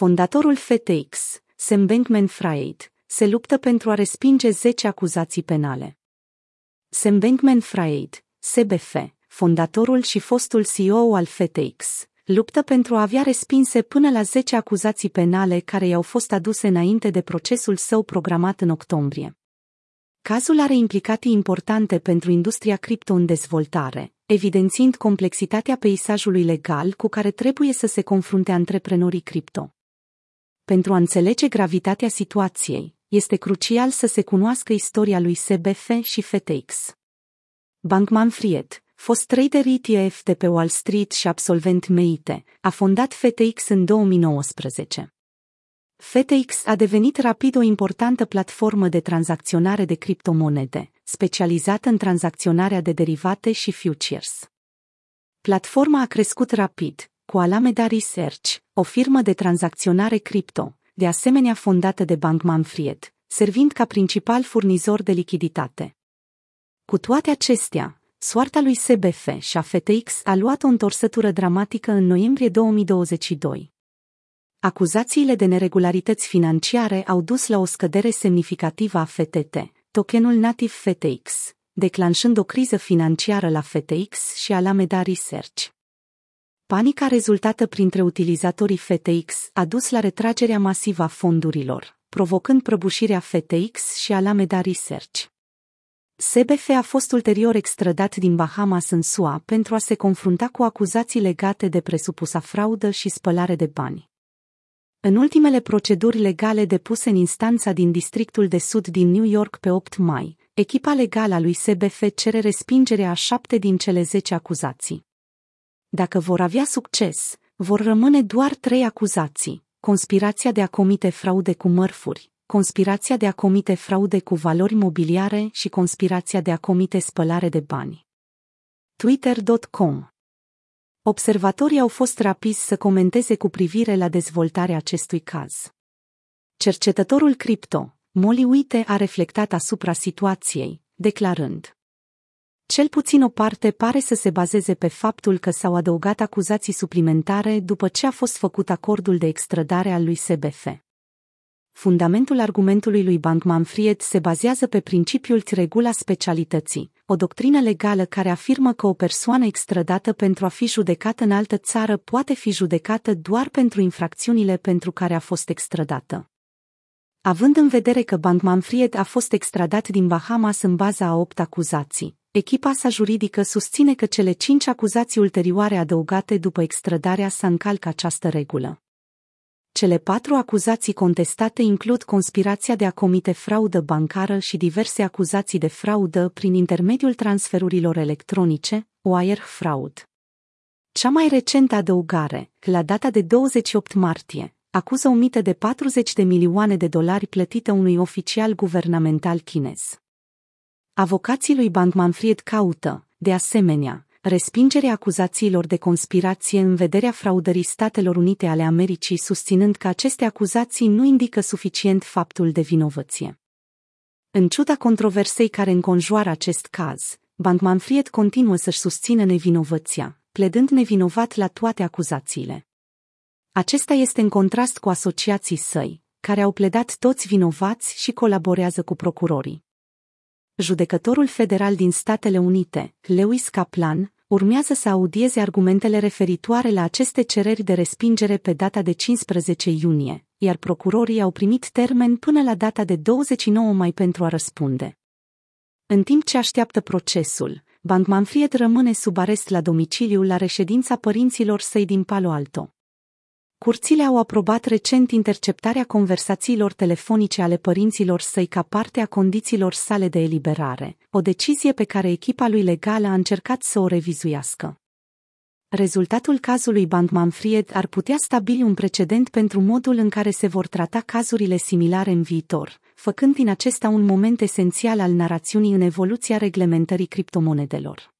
Fondatorul FTX, Sam Bankman-Fried, se luptă pentru a respinge 10 acuzații penale. Sam Bankman-Fried, SBF, fondatorul și fostul CEO al FTX, luptă pentru a avea respinse până la 10 acuzații penale care i-au fost aduse înainte de procesul său programat în octombrie. Cazul are implicații importante pentru industria cripto în dezvoltare, evidențiind complexitatea peisajului legal cu care trebuie să se confrunte antreprenorii cripto. Pentru a înțelege gravitatea situației, este crucial să se cunoască istoria lui SBF și FTX. Bankman Fried, fost trader ETF de pe Wall Street și absolvent MIT, a fondat FTX în 2019. FTX a devenit rapid o importantă platformă de tranzacționare de criptomonede, specializată în tranzacționarea de derivate și futures. Platforma a crescut rapid, cu Alameda Research, o firmă de tranzacționare cripto, de asemenea fondată de Bankman Fried, servind ca principal furnizor de lichiditate. Cu toate acestea, soarta lui SBF și a FTX a luat o întorsătură dramatică în noiembrie 2022. Acuzațiile de neregularități financiare au dus la o scădere semnificativă a FTT, tokenul nativ FTX, declanșând o criză financiară la FTX și Alameda Research. Panica rezultată printre utilizatorii FTX a dus la retragerea masivă a fondurilor, provocând prăbușirea FTX și Alameda Research. SBF a fost ulterior extradat din Bahamas în SUA pentru a se confrunta cu acuzații legate de presupusa fraudă și spălare de bani. În ultimele proceduri legale depuse în instanța din Districtul de Sud din New York pe 8 mai, echipa legală a lui SBF cere respingerea a șapte din cele zece acuzații. Dacă vor avea succes, vor rămâne doar trei acuzații, conspirația de a comite fraude cu mărfuri, conspirația de a comite fraude cu valori mobiliare și conspirația de a comite spălare de bani. Twitter.com Observatorii au fost rapizi să comenteze cu privire la dezvoltarea acestui caz. Cercetătorul cripto, Molly Witte, a reflectat asupra situației, declarând cel puțin o parte pare să se bazeze pe faptul că s-au adăugat acuzații suplimentare după ce a fost făcut acordul de extradare al lui SBF. Fundamentul argumentului lui Bankman Fried se bazează pe principiul regula specialității, o doctrină legală care afirmă că o persoană extradată pentru a fi judecată în altă țară poate fi judecată doar pentru infracțiunile pentru care a fost extradată. Având în vedere că Bankman Fried a fost extradat din Bahamas în baza a opt acuzații, echipa sa juridică susține că cele cinci acuzații ulterioare adăugate după extradarea sa încalcă această regulă. Cele patru acuzații contestate includ conspirația de a comite fraudă bancară și diverse acuzații de fraudă prin intermediul transferurilor electronice, wire fraud. Cea mai recentă adăugare, la data de 28 martie, acuză o mită de 40 de milioane de dolari plătită unui oficial guvernamental chinez. Avocații lui Bankman Fried caută, de asemenea, respingerea acuzațiilor de conspirație în vederea fraudării Statelor Unite ale Americii, susținând că aceste acuzații nu indică suficient faptul de vinovăție. În ciuda controversei care înconjoară acest caz, Bankman Fried continuă să-și susțină nevinovăția, pledând nevinovat la toate acuzațiile. Acesta este în contrast cu asociații săi, care au pledat toți vinovați și colaborează cu procurorii judecătorul federal din Statele Unite, Lewis Kaplan, urmează să audieze argumentele referitoare la aceste cereri de respingere pe data de 15 iunie, iar procurorii au primit termen până la data de 29 mai pentru a răspunde. În timp ce așteaptă procesul, Bankman Fried rămâne sub arest la domiciliu la reședința părinților săi din Palo Alto. Curțile au aprobat recent interceptarea conversațiilor telefonice ale părinților săi ca parte a condițiilor sale de eliberare, o decizie pe care echipa lui legală a încercat să o revizuiască. Rezultatul cazului Bankman Fried ar putea stabili un precedent pentru modul în care se vor trata cazurile similare în viitor, făcând din acesta un moment esențial al narațiunii în evoluția reglementării criptomonedelor.